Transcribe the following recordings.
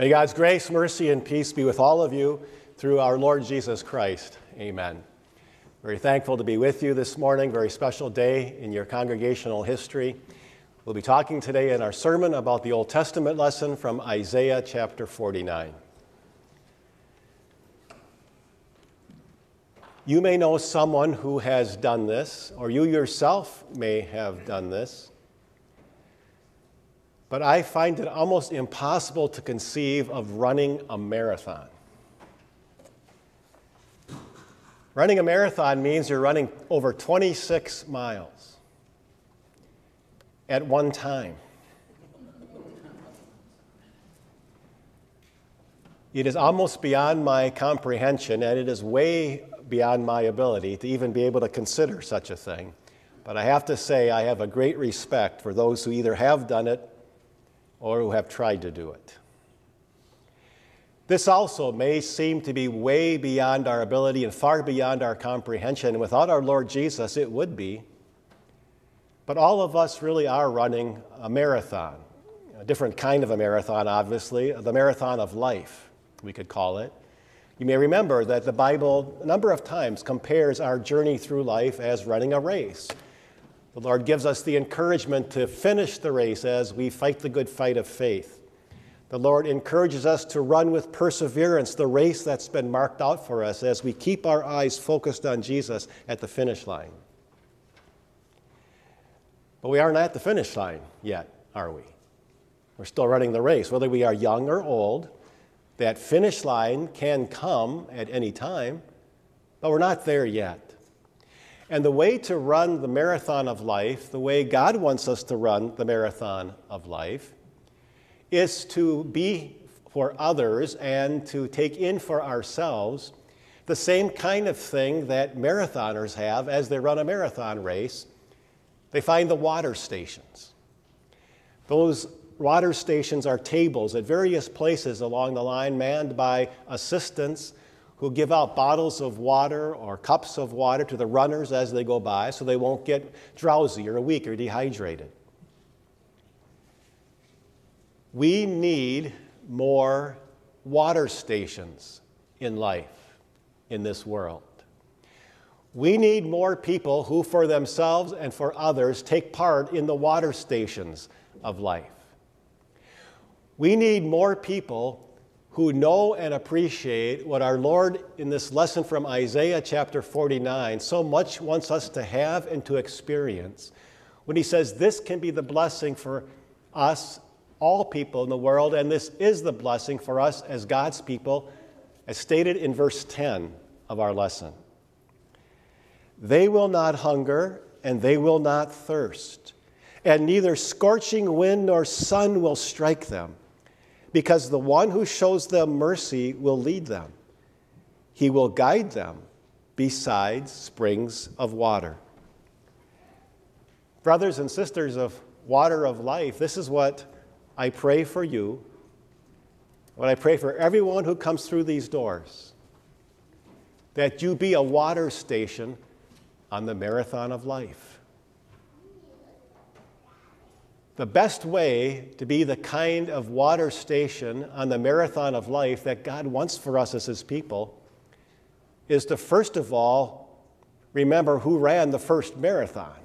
May God's grace, mercy, and peace be with all of you through our Lord Jesus Christ. Amen. Very thankful to be with you this morning. Very special day in your congregational history. We'll be talking today in our sermon about the Old Testament lesson from Isaiah chapter 49. You may know someone who has done this, or you yourself may have done this but I find it almost impossible to conceive of running a marathon. Running a marathon means you're running over 26 miles at one time. It is almost beyond my comprehension, and it is way beyond my ability to even be able to consider such a thing. But I have to say, I have a great respect for those who either have done it or who have tried to do it. This also may seem to be way beyond our ability and far beyond our comprehension. And Without our Lord Jesus, it would be. But all of us really are running a marathon, a different kind of a marathon, obviously, the marathon of life, we could call it. You may remember that the Bible, a number of times, compares our journey through life as running a race. The Lord gives us the encouragement to finish the race as we fight the good fight of faith. The Lord encourages us to run with perseverance the race that's been marked out for us as we keep our eyes focused on Jesus at the finish line. But we aren't at the finish line yet, are we? We're still running the race. Whether we are young or old, that finish line can come at any time, but we're not there yet. And the way to run the marathon of life, the way God wants us to run the marathon of life, is to be for others and to take in for ourselves the same kind of thing that marathoners have as they run a marathon race. They find the water stations. Those water stations are tables at various places along the line manned by assistants who give out bottles of water or cups of water to the runners as they go by so they won't get drowsy or weak or dehydrated. We need more water stations in life in this world. We need more people who, for themselves and for others, take part in the water stations of life. We need more people who know and appreciate what our Lord in this lesson from Isaiah chapter 49 so much wants us to have and to experience when he says this can be the blessing for us, all people in the world, and this is the blessing for us as God's people, as stated in verse 10 of our lesson. They will not hunger and they will not thirst, and neither scorching wind nor sun will strike them because the one who shows them mercy will lead them. He will guide them beside springs of water. Brothers and sisters of water of life, this is what I pray for you, what I pray for everyone who comes through these doors that you be a water station on the marathon of life. The best way to be the kind of water station on the marathon of life that God wants for us as His people is to first of all remember who ran the first marathon.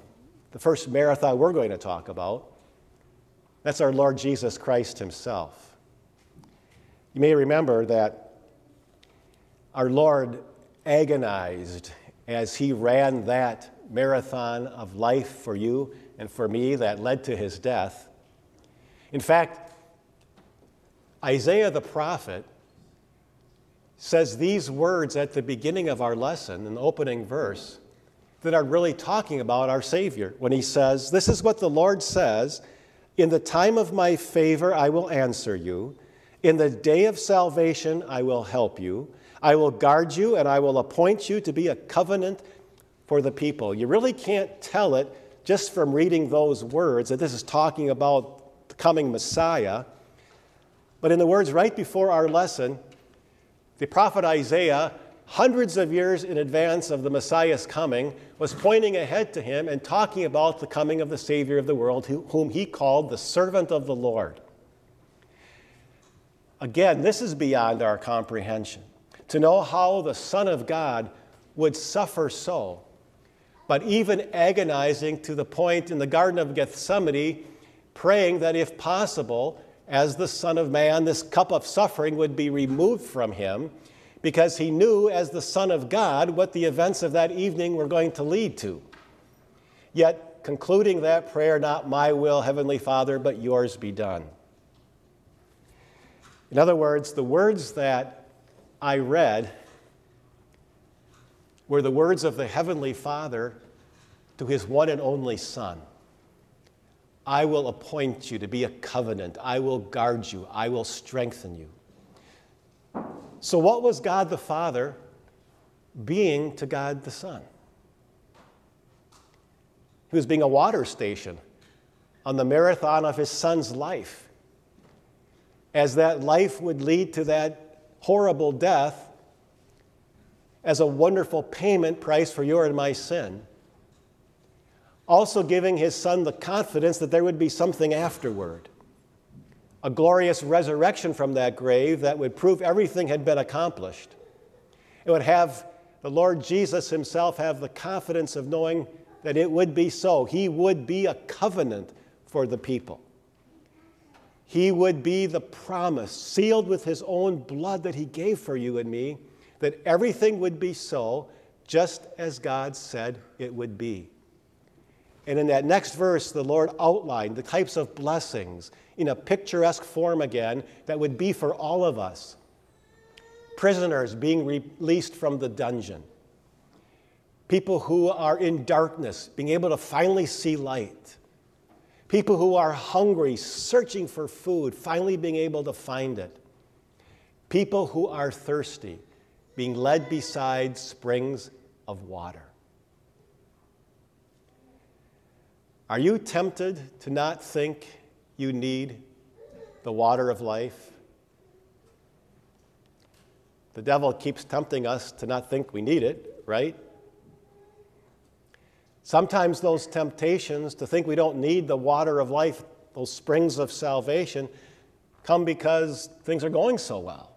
The first marathon we're going to talk about. That's our Lord Jesus Christ Himself. You may remember that our Lord agonized as He ran that marathon of life for you and for me that led to his death. In fact, Isaiah the prophet says these words at the beginning of our lesson, in the opening verse, that are really talking about our Savior when he says, This is what the Lord says In the time of my favor, I will answer you. In the day of salvation, I will help you. I will guard you and I will appoint you to be a covenant for the people. You really can't tell it just from reading those words that this is talking about the coming Messiah. But in the words right before our lesson, the prophet Isaiah, hundreds of years in advance of the Messiah's coming, was pointing ahead to him and talking about the coming of the Savior of the world, whom he called the servant of the Lord. Again, this is beyond our comprehension. To know how the Son of God would suffer so, but even agonizing to the point in the Garden of Gethsemane, praying that if possible, as the Son of Man, this cup of suffering would be removed from him, because he knew, as the Son of God, what the events of that evening were going to lead to. Yet, concluding that prayer, not my will, Heavenly Father, but yours be done. In other words, the words that I read were the words of the Heavenly Father to his one and only Son. I will appoint you to be a covenant. I will guard you. I will strengthen you. So, what was God the Father being to God the Son? He was being a water station on the marathon of his son's life. As that life would lead to that horrible death, as a wonderful payment price for your and my sin also giving his son the confidence that there would be something afterward a glorious resurrection from that grave that would prove everything had been accomplished. It would have the Lord Jesus himself have the confidence of knowing that it would be so. He would be a covenant for the people. He would be the promise, sealed with his own blood that he gave for you and me, that everything would be so, just as God said it would be. And in that next verse, the Lord outlined the types of blessings in a picturesque form again that would be for all of us. Prisoners being released from the dungeon, people who are in darkness being able to finally see light, people who are hungry, searching for food, finally being able to find it, people who are thirsty being led beside springs of water. Are you tempted to not think you need the water of life? The devil keeps tempting us to not think we need it, right? Sometimes those temptations to think we don't need the water of life, those springs of salvation, come because things are going so well.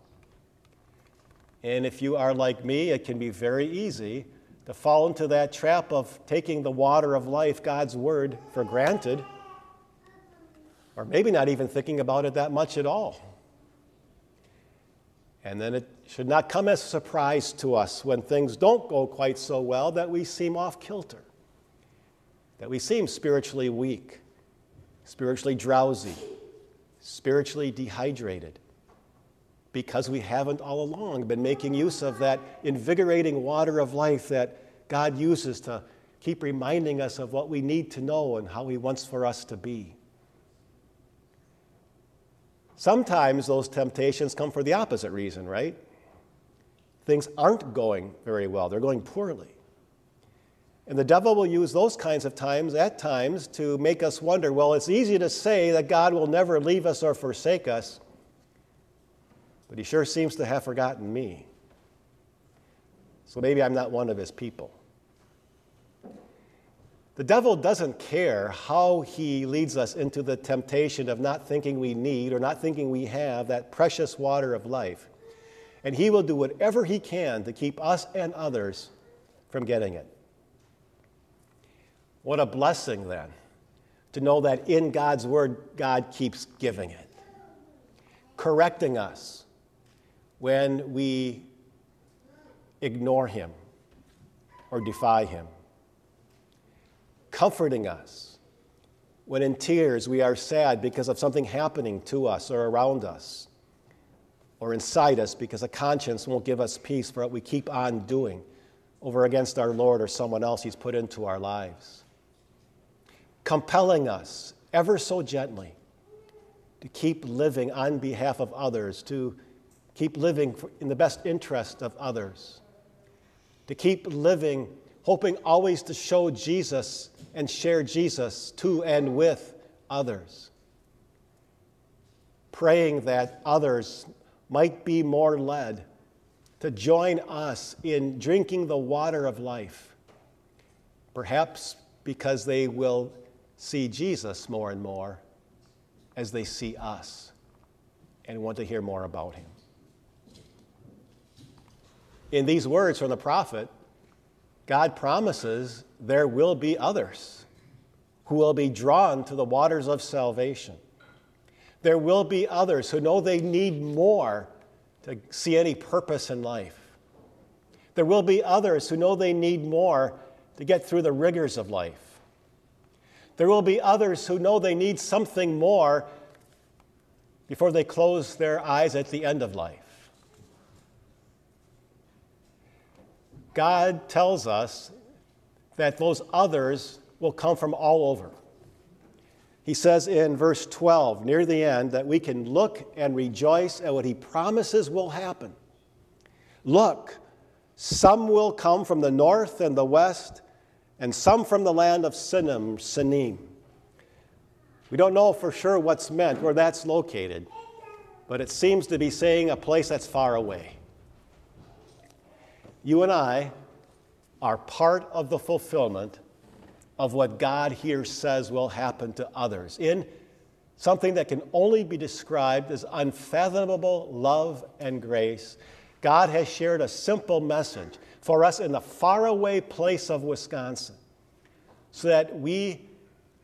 And if you are like me, it can be very easy to fall into that trap of taking the water of life, God's word, for granted, or maybe not even thinking about it that much at all. And then it should not come as a surprise to us when things don't go quite so well that we seem off kilter, that we seem spiritually weak, spiritually drowsy, spiritually dehydrated because we haven't all along been making use of that invigorating water of life that God uses to keep reminding us of what we need to know and how He wants for us to be. Sometimes those temptations come for the opposite reason, right? Things aren't going very well, they're going poorly. And the devil will use those kinds of times, at times, to make us wonder well, it's easy to say that God will never leave us or forsake us but he sure seems to have forgotten me. So maybe I'm not one of his people. The devil doesn't care how he leads us into the temptation of not thinking we need or not thinking we have that precious water of life. And he will do whatever he can to keep us and others from getting it. What a blessing, then, to know that in God's Word, God keeps giving it, correcting us, when we ignore Him or defy Him, comforting us when in tears we are sad because of something happening to us or around us, or inside us because a conscience won't give us peace for what we keep on doing over against our Lord or someone else He's put into our lives. Compelling us ever so gently to keep living on behalf of others, to keep living in the best interest of others, to keep living hoping always to show Jesus and share Jesus to and with others, praying that others might be more led to join us in drinking the water of life, perhaps because they will see Jesus more and more as they see us and want to hear more about him. In these words from the prophet, God promises there will be others who will be drawn to the waters of salvation. There will be others who know they need more to see any purpose in life. There will be others who know they need more to get through the rigors of life. There will be others who know they need something more before they close their eyes at the end of life. God tells us that those others will come from all over. He says in verse 12, near the end, that we can look and rejoice at what he promises will happen. Look, some will come from the north and the west, and some from the land of Sinim, Sinim. We don't know for sure what's meant, where that's located, but it seems to be saying a place that's far away. You and I are part of the fulfillment of what God here says will happen to others in something that can only be described as unfathomable love and grace. God has shared a simple message for us in the faraway place of Wisconsin so that we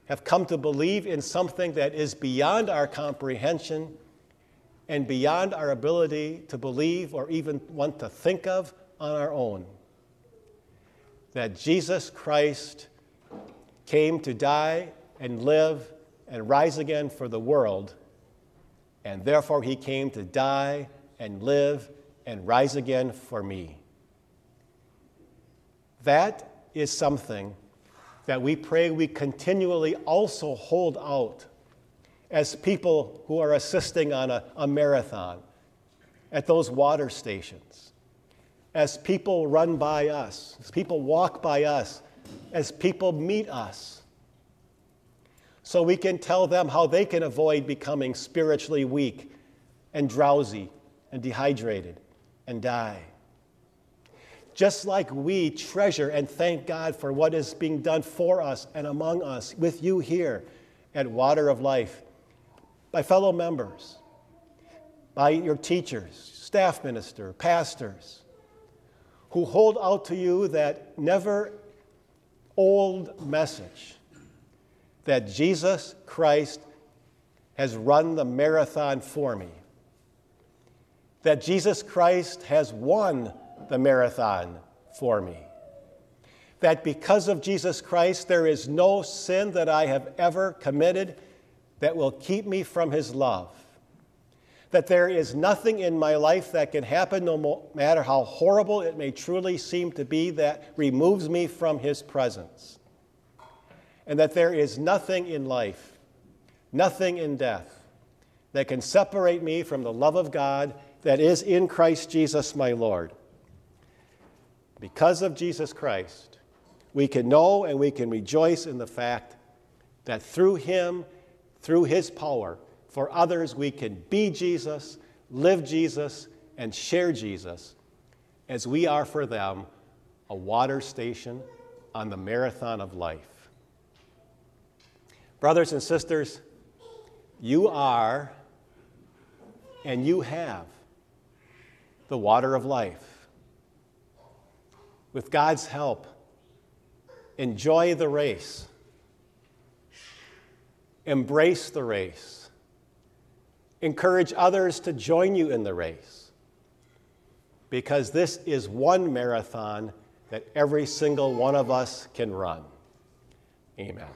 have come to believe in something that is beyond our comprehension and beyond our ability to believe or even want to think of on our own. That Jesus Christ came to die and live and rise again for the world, and therefore he came to die and live and rise again for me. That is something that we pray we continually also hold out as people who are assisting on a, a marathon at those water stations, as people run by us, as people walk by us as people meet us so we can tell them how they can avoid becoming spiritually weak and drowsy and dehydrated and die. Just like we treasure and thank God for what is being done for us and among us with you here at Water of Life, by fellow members, by your teachers, staff minister, pastors, who hold out to you that never old message that Jesus Christ has run the marathon for me, that Jesus Christ has won the marathon for me, that because of Jesus Christ, there is no sin that I have ever committed that will keep me from his love that there is nothing in my life that can happen, no matter how horrible it may truly seem to be, that removes me from His presence. And that there is nothing in life, nothing in death, that can separate me from the love of God that is in Christ Jesus my Lord. Because of Jesus Christ, we can know and we can rejoice in the fact that through Him, through His power, for others, we can be Jesus, live Jesus, and share Jesus as we are for them a water station on the marathon of life. Brothers and sisters, you are and you have the water of life. With God's help, enjoy the race, embrace the race Encourage others to join you in the race because this is one marathon that every single one of us can run. Amen.